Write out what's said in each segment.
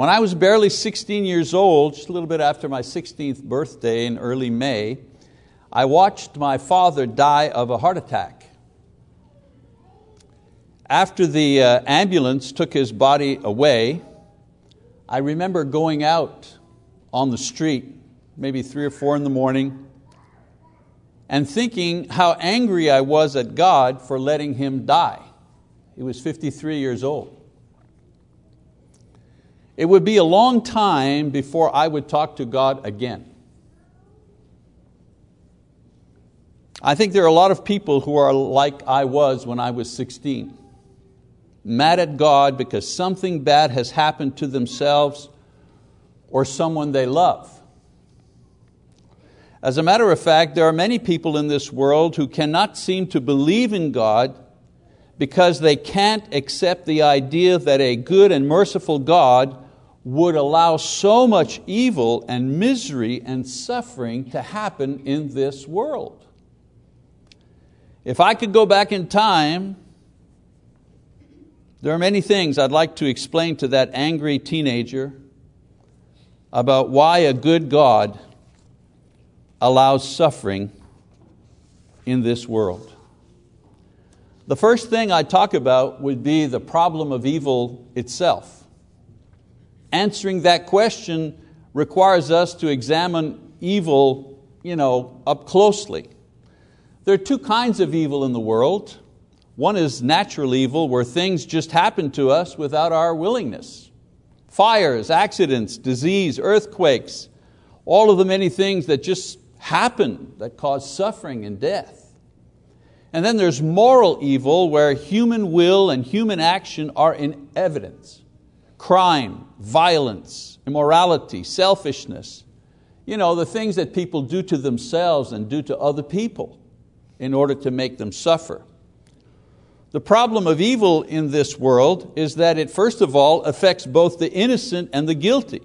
When I was barely 16 years old, just a little bit after my 16th birthday in early May, I watched my father die of a heart attack. After the uh, ambulance took his body away, I remember going out on the street, maybe three or four in the morning, and thinking how angry I was at God for letting him die. He was 53 years old. It would be a long time before I would talk to God again. I think there are a lot of people who are like I was when I was 16, mad at God because something bad has happened to themselves or someone they love. As a matter of fact, there are many people in this world who cannot seem to believe in God because they can't accept the idea that a good and merciful God would allow so much evil and misery and suffering to happen in this world. If I could go back in time, there are many things I'd like to explain to that angry teenager about why a good God allows suffering in this world. The first thing I talk about would be the problem of evil itself. Answering that question requires us to examine evil you know, up closely. There are two kinds of evil in the world. One is natural evil, where things just happen to us without our willingness. Fires, accidents, disease, earthquakes, all of the many things that just happen that cause suffering and death. And then there's moral evil, where human will and human action are in evidence. Crime, violence, immorality, selfishness. You know, the things that people do to themselves and do to other people in order to make them suffer. The problem of evil in this world is that it first of all affects both the innocent and the guilty.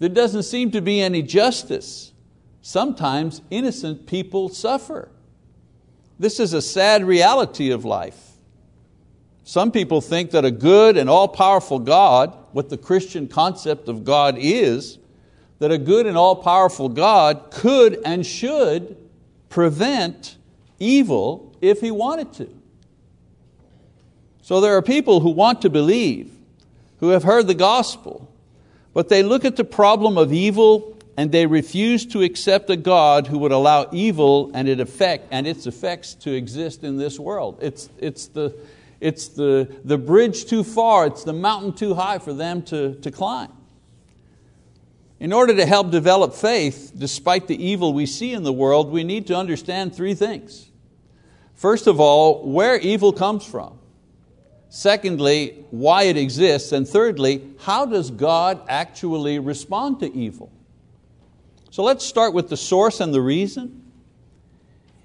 There doesn't seem to be any justice. Sometimes innocent people suffer. This is a sad reality of life. Some people think that a good and all powerful God, what the Christian concept of God is, that a good and all powerful God could and should prevent evil if he wanted to. So there are people who want to believe, who have heard the gospel, but they look at the problem of evil and they refuse to accept a God who would allow evil and, it effect, and its effects to exist in this world. It's, it's, the, it's the, the bridge too far, it's the mountain too high for them to, to climb. In order to help develop faith, despite the evil we see in the world, we need to understand three things. First of all, where evil comes from. Secondly, why it exists. And thirdly, how does God actually respond to evil? So let's start with the source and the reason.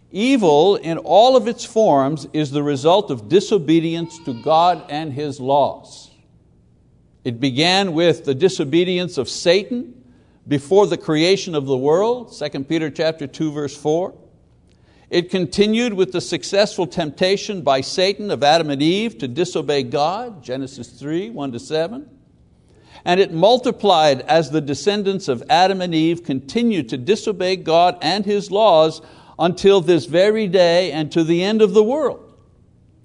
Evil, in all of its forms, is the result of disobedience to God and His laws. It began with the disobedience of Satan before the creation of the world, 2 Peter chapter 2, verse 4. It continued with the successful temptation by Satan of Adam and Eve to disobey God, Genesis 3, 1 to 7. And it multiplied as the descendants of Adam and Eve continued to disobey God and His laws until this very day and to the end of the world.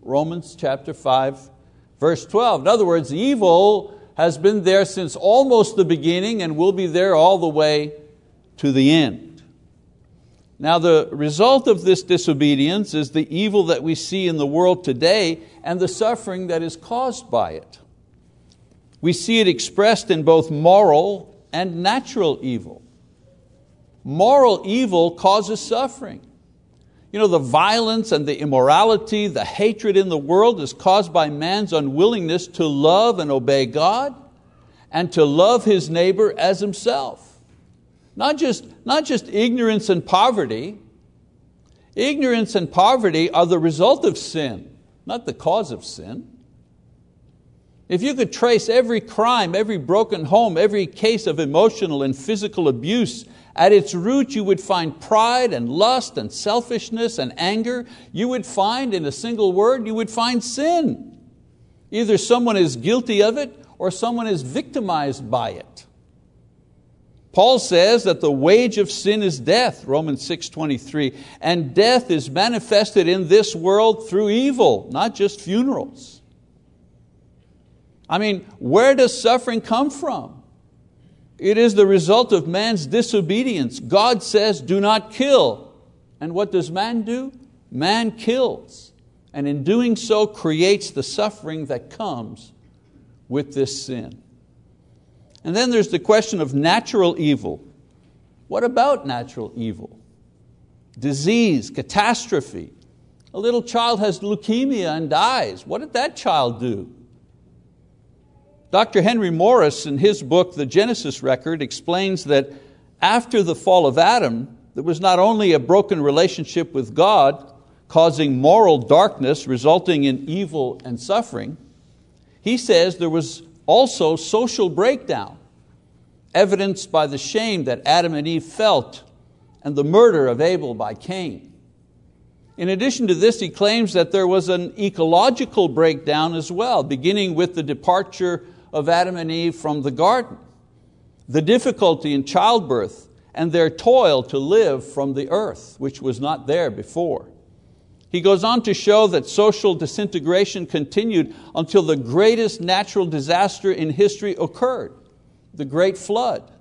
Romans chapter 5, verse 12. In other words, evil has been there since almost the beginning and will be there all the way to the end. Now, the result of this disobedience is the evil that we see in the world today and the suffering that is caused by it. We see it expressed in both moral and natural evil. Moral evil causes suffering. You know, the violence and the immorality, the hatred in the world is caused by man's unwillingness to love and obey God and to love his neighbor as himself. Not just, not just ignorance and poverty. Ignorance and poverty are the result of sin, not the cause of sin. If you could trace every crime, every broken home, every case of emotional and physical abuse, at its root you would find pride and lust and selfishness and anger. You would find, in a single word, you would find sin. Either someone is guilty of it or someone is victimized by it. Paul says that the wage of sin is death, Romans 6.23, and death is manifested in this world through evil, not just funerals. I mean, where does suffering come from? It is the result of man's disobedience. God says, do not kill. And what does man do? Man kills. And in doing so, creates the suffering that comes with this sin. And then there's the question of natural evil. What about natural evil? Disease, catastrophe. A little child has leukemia and dies. What did that child do? Dr. Henry Morris, in his book, The Genesis Record, explains that after the fall of Adam, there was not only a broken relationship with God, causing moral darkness, resulting in evil and suffering, he says there was also social breakdown, evidenced by the shame that Adam and Eve felt and the murder of Abel by Cain. In addition to this, he claims that there was an ecological breakdown as well, beginning with the departure of Adam and Eve from the garden, the difficulty in childbirth, and their toil to live from the earth, which was not there before. He goes on to show that social disintegration continued until the greatest natural disaster in history occurred, the Great Flood.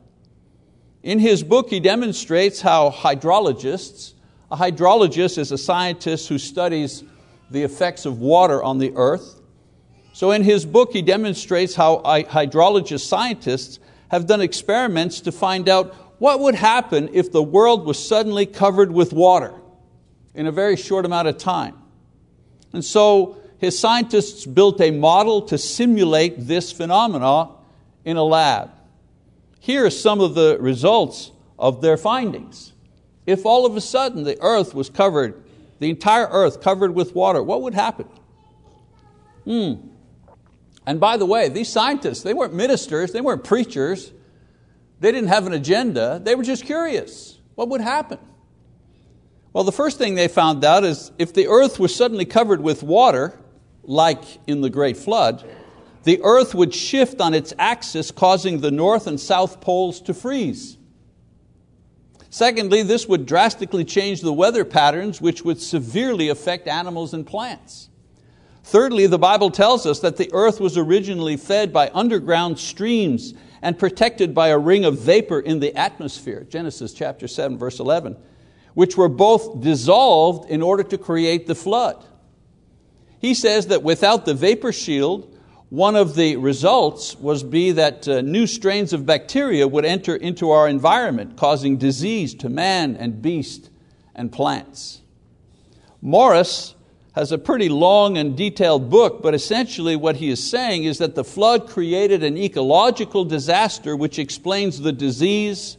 In his book, he demonstrates how hydrologists, a hydrologist is a scientist who studies the effects of water on the earth, so in his book, he demonstrates how hydrologist scientists have done experiments to find out what would happen if the world was suddenly covered with water in a very short amount of time. And so his scientists built a model to simulate this phenomena in a lab. Here are some of the results of their findings. If all of a sudden the earth was covered, the entire earth covered with water, what would happen? Hmm. And by the way, these scientists, they weren't ministers, they weren't preachers, they didn't have an agenda, they were just curious. What would happen? Well, the first thing they found out is if the earth was suddenly covered with water, like in the Great Flood, the earth would shift on its axis, causing the north and south poles to freeze. Secondly, this would drastically change the weather patterns, which would severely affect animals and plants. Thirdly, the Bible tells us that the earth was originally fed by underground streams and protected by a ring of vapor in the atmosphere, Genesis chapter 7, verse 11, which were both dissolved in order to create the flood. He says that without the vapor shield, one of the results was be that uh, new strains of bacteria would enter into our environment, causing disease to man and beast and plants. Morris has a pretty long and detailed book, but essentially what he is saying is that the flood created an ecological disaster which explains the disease,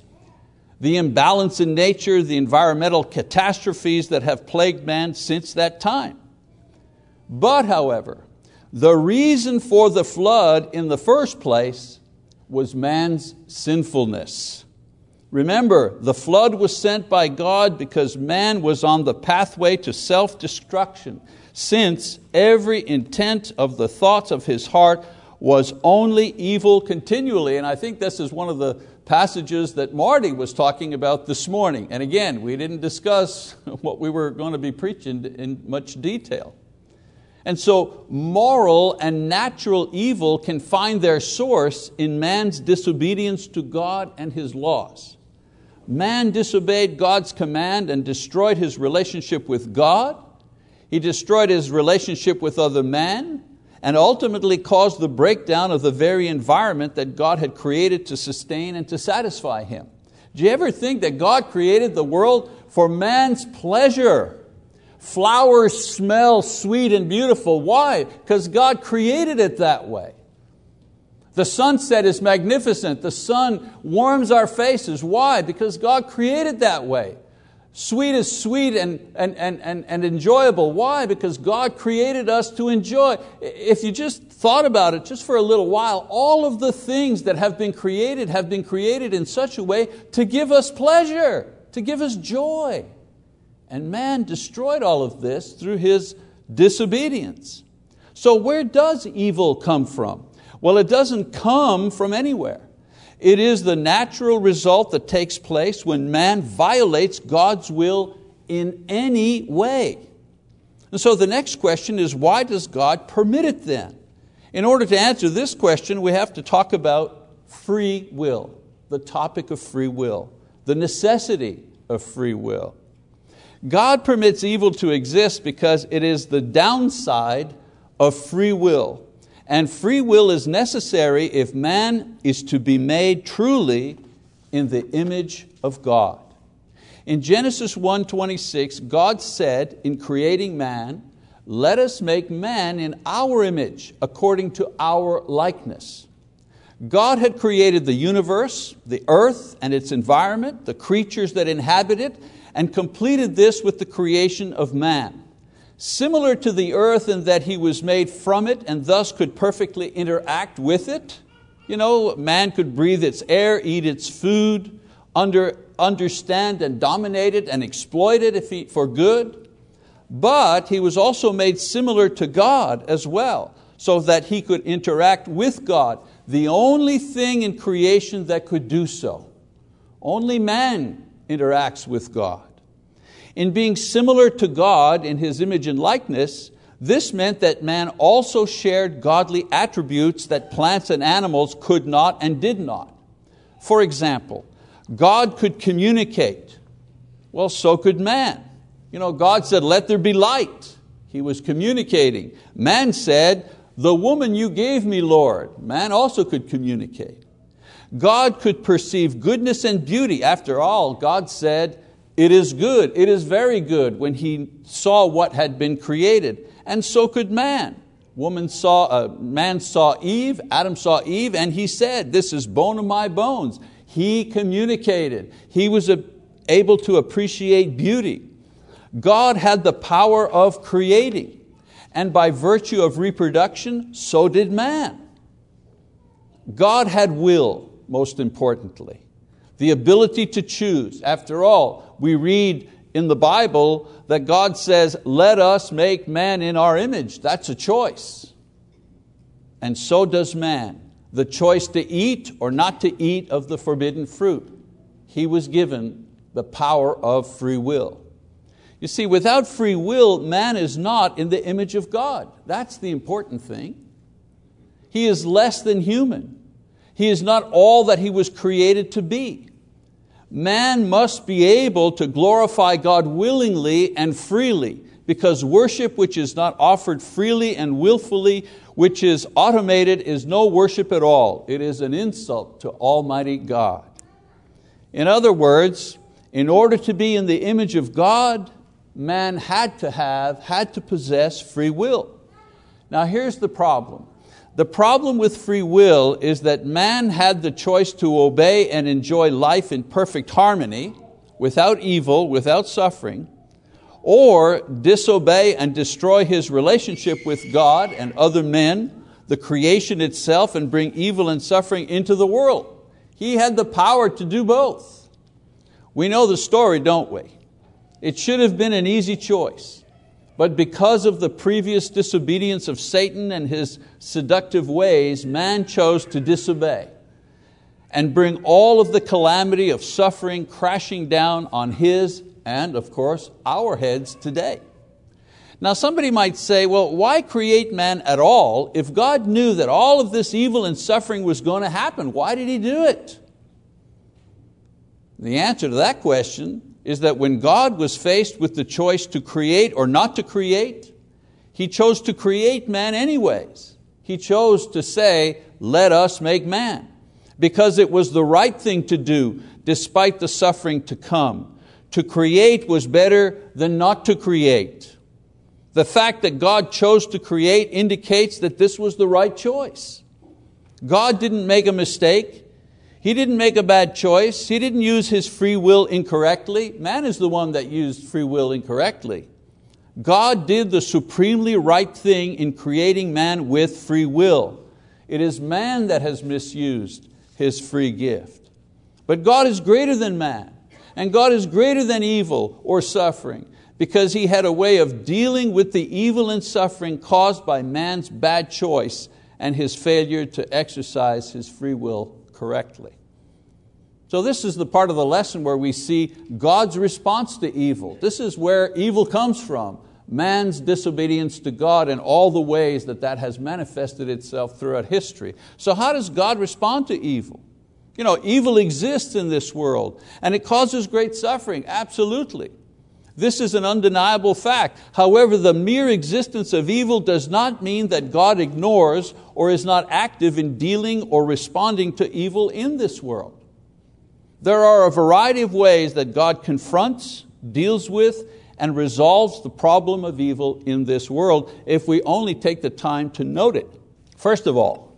the imbalance in nature, the environmental catastrophes that have plagued man since that time. But, however, the reason for the flood in the first place was man's sinfulness. Remember, the flood was sent by God because man was on the pathway to self destruction, since every intent of the thoughts of his heart was only evil continually. And I think this is one of the passages that Marty was talking about this morning. And again, we didn't discuss what we were going to be preaching in much detail. And so moral and natural evil can find their source in man's disobedience to God and His laws man disobeyed God's command and destroyed his relationship with God. He destroyed his relationship with other men and ultimately caused the breakdown of the very environment that God had created to sustain and to satisfy him. Do you ever think that God created the world for man's pleasure? Flowers smell sweet and beautiful. Why? Because God created it that way. The sunset is magnificent. The sun warms our faces. Why? Because God created that way. Sweet is sweet and, and, and, and, and enjoyable. Why? Because God created us to enjoy. If you just thought about it just for a little while, all of the things that have been created have been created in such a way to give us pleasure, to give us joy. And man destroyed all of this through his disobedience. So where does evil come from? Well, it doesn't come from anywhere. It is the natural result that takes place when man violates God's will in any way. And so the next question is why does God permit it then? In order to answer this question, we have to talk about free will, the topic of free will, the necessity of free will. God permits evil to exist because it is the downside of free will. And free will is necessary if man is to be made truly in the image of God. In Genesis 1:26, God said in creating man, "Let us make man in our image, according to our likeness." God had created the universe, the earth and its environment, the creatures that inhabit it, and completed this with the creation of man. Similar to the earth in that he was made from it and thus could perfectly interact with it. You know, man could breathe its air, eat its food, under, understand and dominate it and exploit it if he, for good. But he was also made similar to God as well, so that he could interact with God, the only thing in creation that could do so. Only man interacts with God. In being similar to God in His image and likeness, this meant that man also shared godly attributes that plants and animals could not and did not. For example, God could communicate. Well, so could man. You know, God said, Let there be light. He was communicating. Man said, The woman you gave me, Lord. Man also could communicate. God could perceive goodness and beauty. After all, God said, it is good, it is very good when he saw what had been created, and so could man. Woman saw, uh, man saw Eve, Adam saw Eve, and he said, This is bone of my bones. He communicated, he was able to appreciate beauty. God had the power of creating, and by virtue of reproduction, so did man. God had will, most importantly the ability to choose. After all, we read in the Bible that God says, Let us make man in our image. That's a choice. And so does man. The choice to eat or not to eat of the forbidden fruit. He was given the power of free will. You see, without free will, man is not in the image of God. That's the important thing. He is less than human. He is not all that he was created to be. Man must be able to glorify God willingly and freely because worship which is not offered freely and willfully, which is automated, is no worship at all. It is an insult to Almighty God. In other words, in order to be in the image of God, man had to have, had to possess free will. Now here's the problem. The problem with free will is that man had the choice to obey and enjoy life in perfect harmony, without evil, without suffering, or disobey and destroy his relationship with God and other men, the creation itself, and bring evil and suffering into the world. He had the power to do both. We know the story, don't we? It should have been an easy choice. But because of the previous disobedience of Satan and his seductive ways, man chose to disobey and bring all of the calamity of suffering crashing down on his and, of course, our heads today. Now, somebody might say, well, why create man at all if God knew that all of this evil and suffering was going to happen? Why did He do it? The answer to that question is that when God was faced with the choice to create or not to create, He chose to create man anyways. He chose to say, let us make man, because it was the right thing to do despite the suffering to come. To create was better than not to create. The fact that God chose to create indicates that this was the right choice. God didn't make a mistake. He didn't make a bad choice. He didn't use his free will incorrectly. Man is the one that used free will incorrectly. God did the supremely right thing in creating man with free will. It is man that has misused his free gift. But God is greater than man, and God is greater than evil or suffering because He had a way of dealing with the evil and suffering caused by man's bad choice and his failure to exercise his free will correctly. So, this is the part of the lesson where we see God's response to evil. This is where evil comes from man's disobedience to God and all the ways that that has manifested itself throughout history. So, how does God respond to evil? You know, evil exists in this world and it causes great suffering, absolutely. This is an undeniable fact. However, the mere existence of evil does not mean that God ignores or is not active in dealing or responding to evil in this world. There are a variety of ways that God confronts, deals with, and resolves the problem of evil in this world if we only take the time to note it. First of all,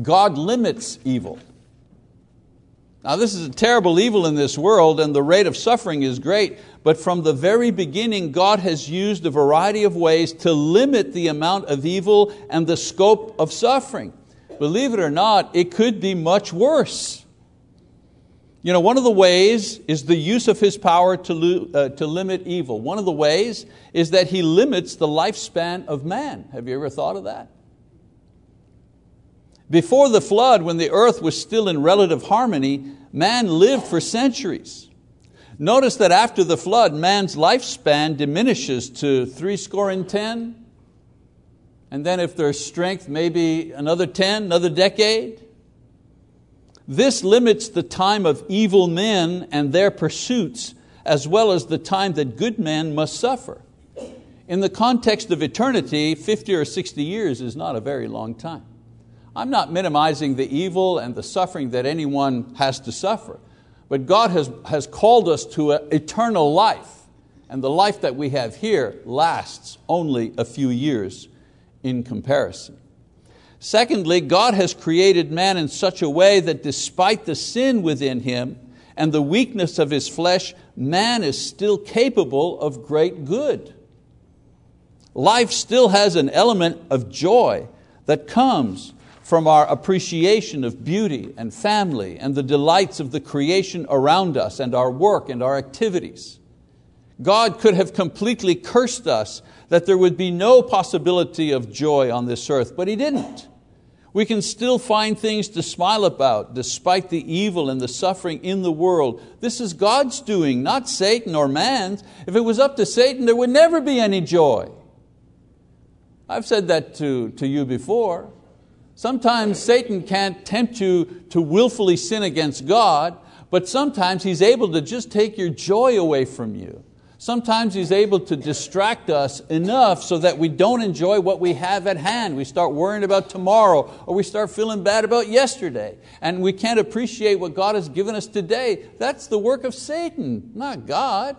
God limits evil. Now, this is a terrible evil in this world, and the rate of suffering is great, but from the very beginning, God has used a variety of ways to limit the amount of evil and the scope of suffering. Believe it or not, it could be much worse. You know, one of the ways is the use of His power to, uh, to limit evil. One of the ways is that He limits the lifespan of man. Have you ever thought of that? Before the flood, when the earth was still in relative harmony, man lived for centuries. Notice that after the flood, man's lifespan diminishes to three score and ten, and then if there's strength, maybe another 10, another decade. This limits the time of evil men and their pursuits, as well as the time that good men must suffer. In the context of eternity, 50 or 60 years is not a very long time. I'm not minimizing the evil and the suffering that anyone has to suffer, but God has, has called us to an eternal life, and the life that we have here lasts only a few years in comparison. Secondly, God has created man in such a way that despite the sin within him and the weakness of his flesh, man is still capable of great good. Life still has an element of joy that comes from our appreciation of beauty and family and the delights of the creation around us and our work and our activities. God could have completely cursed us that there would be no possibility of joy on this earth, but He didn't. We can still find things to smile about despite the evil and the suffering in the world. This is God's doing, not Satan or man's. If it was up to Satan, there would never be any joy. I've said that to, to you before. Sometimes Satan can't tempt you to willfully sin against God, but sometimes he's able to just take your joy away from you. Sometimes he's able to distract us enough so that we don't enjoy what we have at hand. We start worrying about tomorrow or we start feeling bad about yesterday and we can't appreciate what God has given us today. That's the work of Satan, not God.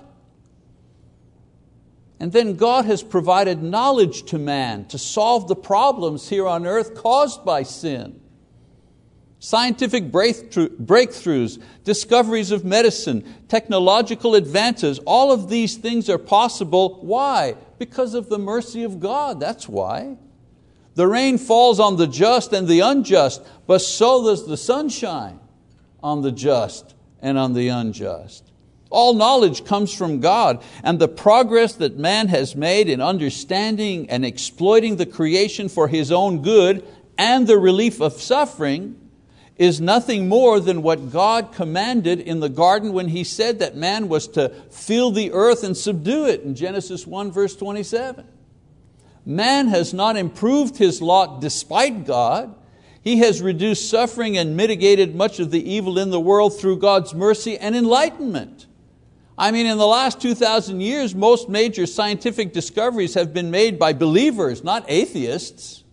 And then God has provided knowledge to man to solve the problems here on earth caused by sin. Scientific breakthroughs, discoveries of medicine, technological advances, all of these things are possible. Why? Because of the mercy of God, that's why. The rain falls on the just and the unjust, but so does the sunshine on the just and on the unjust. All knowledge comes from God, and the progress that man has made in understanding and exploiting the creation for his own good and the relief of suffering is nothing more than what God commanded in the garden when He said that man was to fill the earth and subdue it in Genesis 1, verse 27. Man has not improved his lot despite God. He has reduced suffering and mitigated much of the evil in the world through God's mercy and enlightenment. I mean, in the last 2,000 years, most major scientific discoveries have been made by believers, not atheists.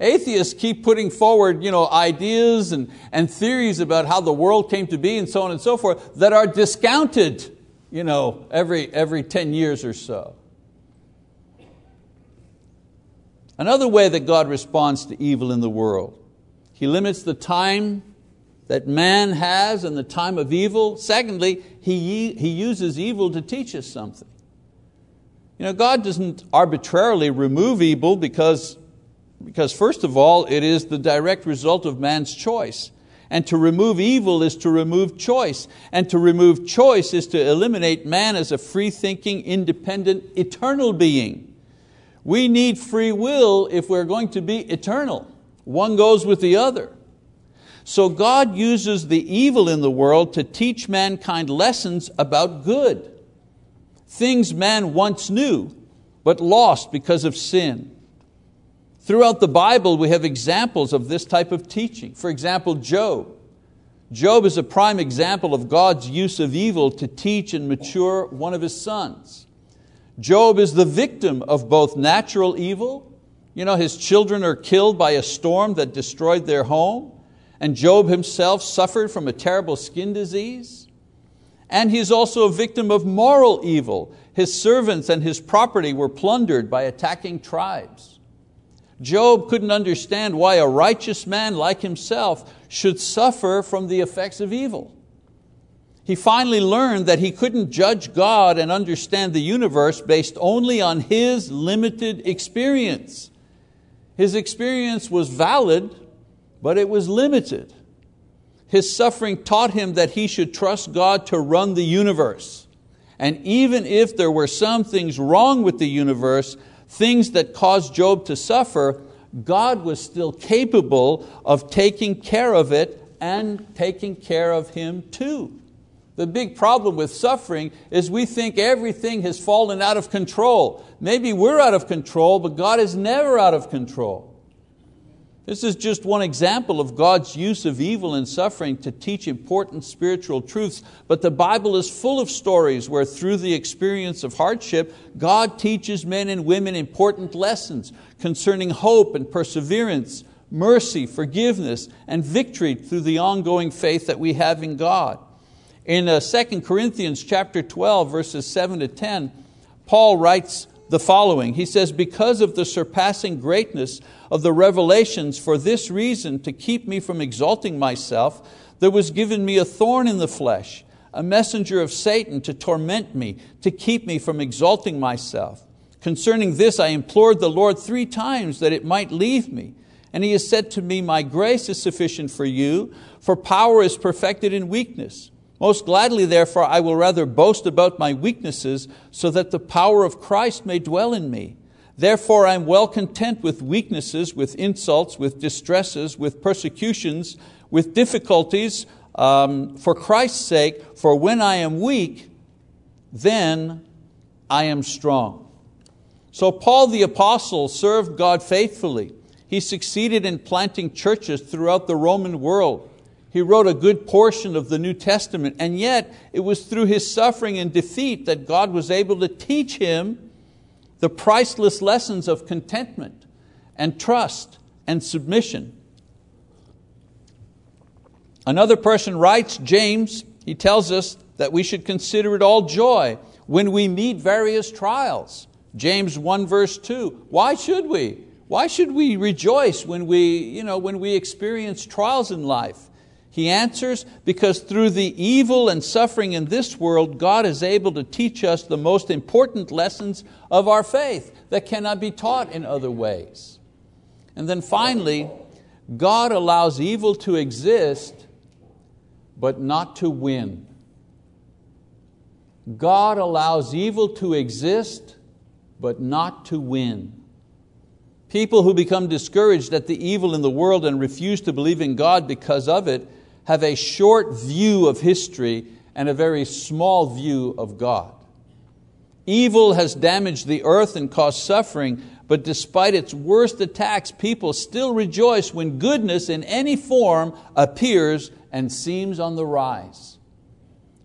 Atheists keep putting forward you know, ideas and, and theories about how the world came to be and so on and so forth that are discounted you know, every, every 10 years or so. Another way that God responds to evil in the world, He limits the time that man has in the time of evil. Secondly, he, he uses evil to teach us something. You know, God doesn't arbitrarily remove evil because, because first of all, it is the direct result of man's choice. And to remove evil is to remove choice. And to remove choice is to eliminate man as a free thinking, independent, eternal being. We need free will if we're going to be eternal. One goes with the other. So God uses the evil in the world to teach mankind lessons about good. Things man once knew, but lost because of sin. Throughout the Bible, we have examples of this type of teaching. For example, Job. Job is a prime example of God's use of evil to teach and mature one of his sons. Job is the victim of both natural evil, you know, his children are killed by a storm that destroyed their home, and Job himself suffered from a terrible skin disease. And he's also a victim of moral evil. His servants and his property were plundered by attacking tribes. Job couldn't understand why a righteous man like himself should suffer from the effects of evil. He finally learned that he couldn't judge God and understand the universe based only on his limited experience. His experience was valid, but it was limited. His suffering taught him that he should trust God to run the universe. And even if there were some things wrong with the universe, things that caused Job to suffer, God was still capable of taking care of it and taking care of him too. The big problem with suffering is we think everything has fallen out of control. Maybe we're out of control, but God is never out of control. This is just one example of God's use of evil and suffering to teach important spiritual truths, but the Bible is full of stories where through the experience of hardship, God teaches men and women important lessons concerning hope and perseverance, mercy, forgiveness, and victory through the ongoing faith that we have in God. In uh, 2 Corinthians chapter 12, verses 7 to 10, Paul writes the following. He says, Because of the surpassing greatness of the revelations, for this reason, to keep me from exalting myself, there was given me a thorn in the flesh, a messenger of Satan to torment me, to keep me from exalting myself. Concerning this, I implored the Lord three times that it might leave me. And He has said to me, My grace is sufficient for you, for power is perfected in weakness. Most gladly, therefore, I will rather boast about my weaknesses, so that the power of Christ may dwell in me. Therefore, I am well content with weaknesses, with insults, with distresses, with persecutions, with difficulties, um, for Christ's sake, for when I am weak, then I am strong. So, Paul the Apostle served God faithfully. He succeeded in planting churches throughout the Roman world. He wrote a good portion of the New Testament, and yet it was through his suffering and defeat that God was able to teach him the priceless lessons of contentment and trust and submission. Another person writes, James, he tells us that we should consider it all joy when we meet various trials. James 1 verse 2. Why should we? Why should we rejoice when we, you know, when we experience trials in life? He answers, because through the evil and suffering in this world, God is able to teach us the most important lessons of our faith that cannot be taught in other ways. And then finally, God allows evil to exist, but not to win. God allows evil to exist, but not to win. People who become discouraged at the evil in the world and refuse to believe in God because of it have a short view of history and a very small view of God. Evil has damaged the earth and caused suffering, but despite its worst attacks, people still rejoice when goodness in any form appears and seems on the rise.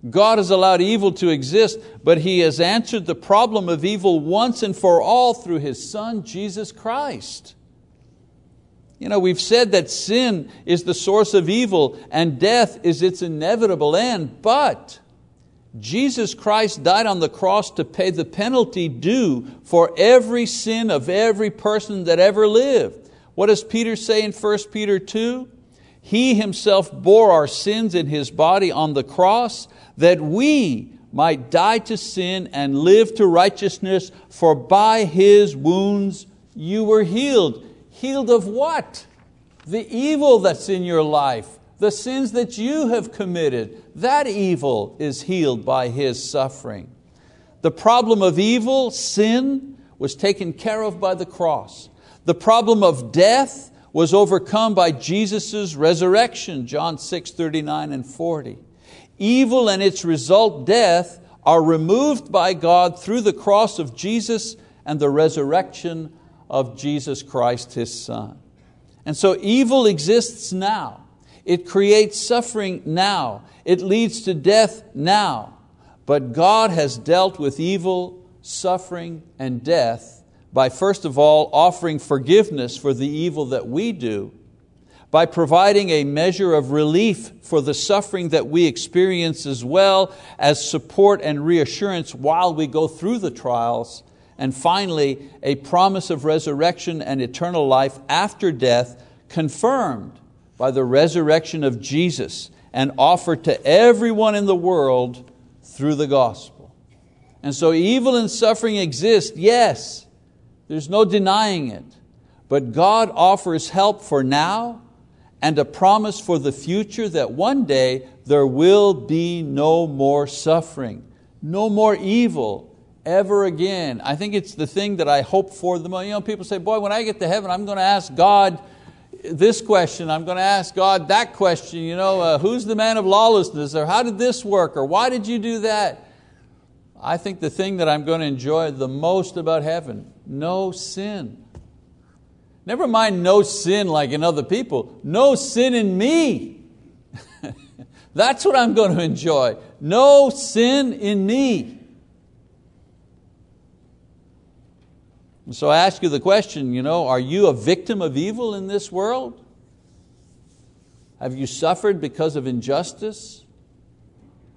God has allowed evil to exist, but He has answered the problem of evil once and for all through His Son, Jesus Christ. You know, we've said that sin is the source of evil and death is its inevitable end, but Jesus Christ died on the cross to pay the penalty due for every sin of every person that ever lived. What does Peter say in 1 Peter 2? He Himself bore our sins in His body on the cross that we might die to sin and live to righteousness, for by His wounds you were healed. Healed of what? The evil that's in your life, the sins that you have committed, that evil is healed by His suffering. The problem of evil, sin, was taken care of by the cross. The problem of death was overcome by Jesus' resurrection, John 6, 39 and 40. Evil and its result, death, are removed by God through the cross of Jesus and the resurrection of Jesus Christ, His Son. And so evil exists now. It creates suffering now. It leads to death now. But God has dealt with evil, suffering, and death by first of all offering forgiveness for the evil that we do, by providing a measure of relief for the suffering that we experience as well as support and reassurance while we go through the trials, and finally, a promise of resurrection and eternal life after death confirmed by the resurrection of Jesus and offered to everyone in the world through the gospel. And so evil and suffering exist, yes, there's no denying it. But God offers help for now and a promise for the future that one day there will be no more suffering, no more evil ever again. I think it's the thing that I hope for the most. You know, people say, boy, when I get to heaven, I'm going to ask God this question, I'm going to ask God that question, you know, uh, who's the man of lawlessness, or how did this work, or why did you do that? I think the thing that I'm going to enjoy the most about heaven, no sin. Never mind no sin like in other people, no sin in me. That's what I'm going to enjoy. No sin in me. So I ask you the question, you know, are you a victim of evil in this world? Have you suffered because of injustice?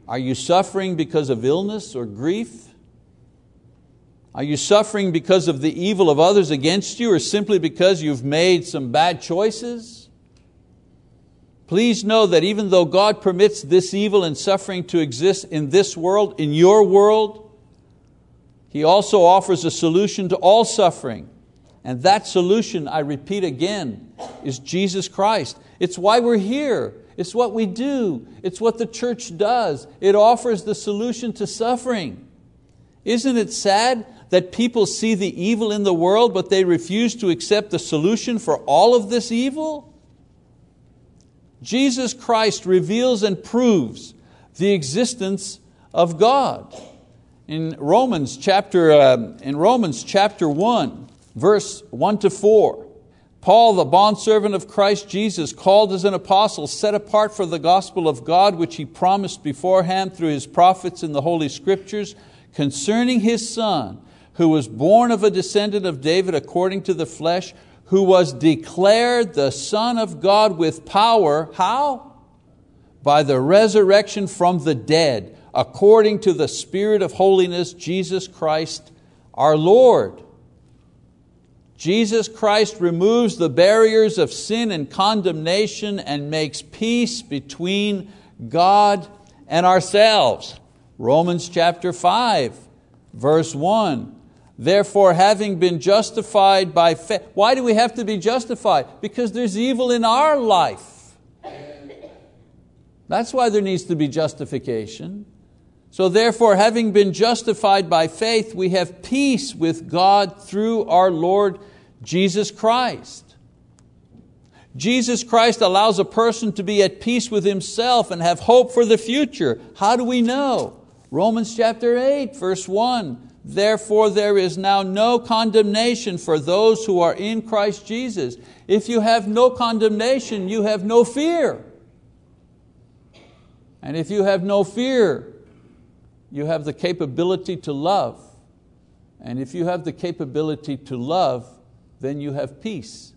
Are you suffering because of illness or grief? Are you suffering because of the evil of others against you or simply because you've made some bad choices? Please know that even though God permits this evil and suffering to exist in this world, in your world, he also offers a solution to all suffering. And that solution, I repeat again, is Jesus Christ. It's why we're here. It's what we do. It's what the church does. It offers the solution to suffering. Isn't it sad that people see the evil in the world, but they refuse to accept the solution for all of this evil? Jesus Christ reveals and proves the existence of God in Romans chapter, uh, in Romans chapter 1, verse 1 to 4. Paul, the bondservant of Christ Jesus, called as an apostle, set apart for the gospel of God, which he promised beforehand through his prophets in the Holy Scriptures, concerning his Son, who was born of a descendant of David according to the flesh, who was declared the Son of God with power. How? By the resurrection from the dead according to the Spirit of holiness, Jesus Christ our Lord. Jesus Christ removes the barriers of sin and condemnation and makes peace between God and ourselves. Romans chapter 5, verse 1. Therefore, having been justified by faith, why do we have to be justified? Because there's evil in our life. That's why there needs to be justification. So therefore, having been justified by faith, we have peace with God through our Lord Jesus Christ. Jesus Christ allows a person to be at peace with himself and have hope for the future. How do we know? Romans chapter 8, verse 1. Therefore, there is now no condemnation for those who are in Christ Jesus. If you have no condemnation, you have no fear. And if you have no fear, you have the capability to love. And if you have the capability to love, then you have peace.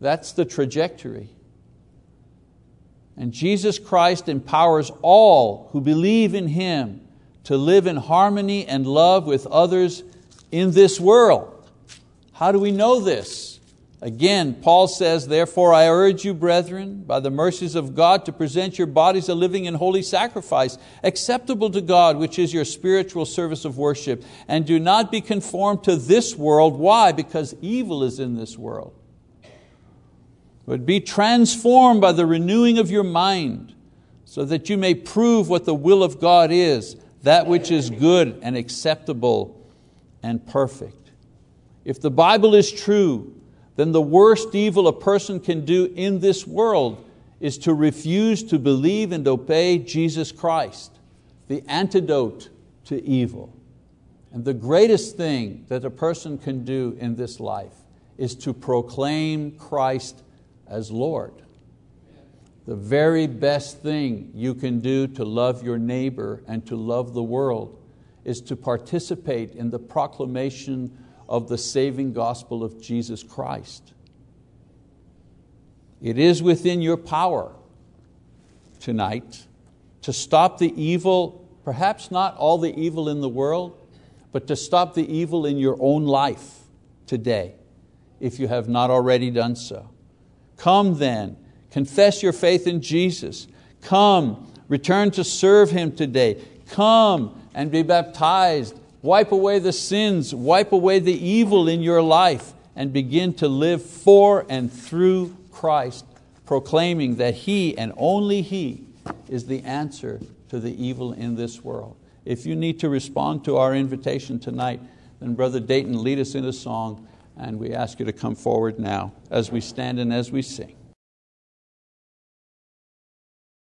That's the trajectory. And Jesus Christ empowers all who believe in Him to live in harmony and love with others in this world. How do we know this? Again, Paul says, Therefore I urge you, brethren, by the mercies of God, to present your bodies a living and holy sacrifice, acceptable to God, which is your spiritual service of worship. And do not be conformed to this world. Why? Because evil is in this world. But be transformed by the renewing of your mind, so that you may prove what the will of God is, that which is good and acceptable and perfect. If the Bible is true, then the worst evil a person can do in this world is to refuse to believe and obey Jesus Christ, the antidote to evil. And the greatest thing that a person can do in this life is to proclaim Christ as Lord. The very best thing you can do to love your neighbor and to love the world is to participate in the proclamation of the saving gospel of Jesus Christ. It is within your power tonight to stop the evil, perhaps not all the evil in the world, but to stop the evil in your own life today, if you have not already done so. Come then, confess your faith in Jesus. Come, return to serve Him today. Come and be baptized. Wipe away the sins, wipe away the evil in your life, and begin to live for and through Christ, proclaiming that He and only He is the answer to the evil in this world. If you need to respond to our invitation tonight, then Brother Dayton, lead us in a song, and we ask you to come forward now as we stand and as we sing.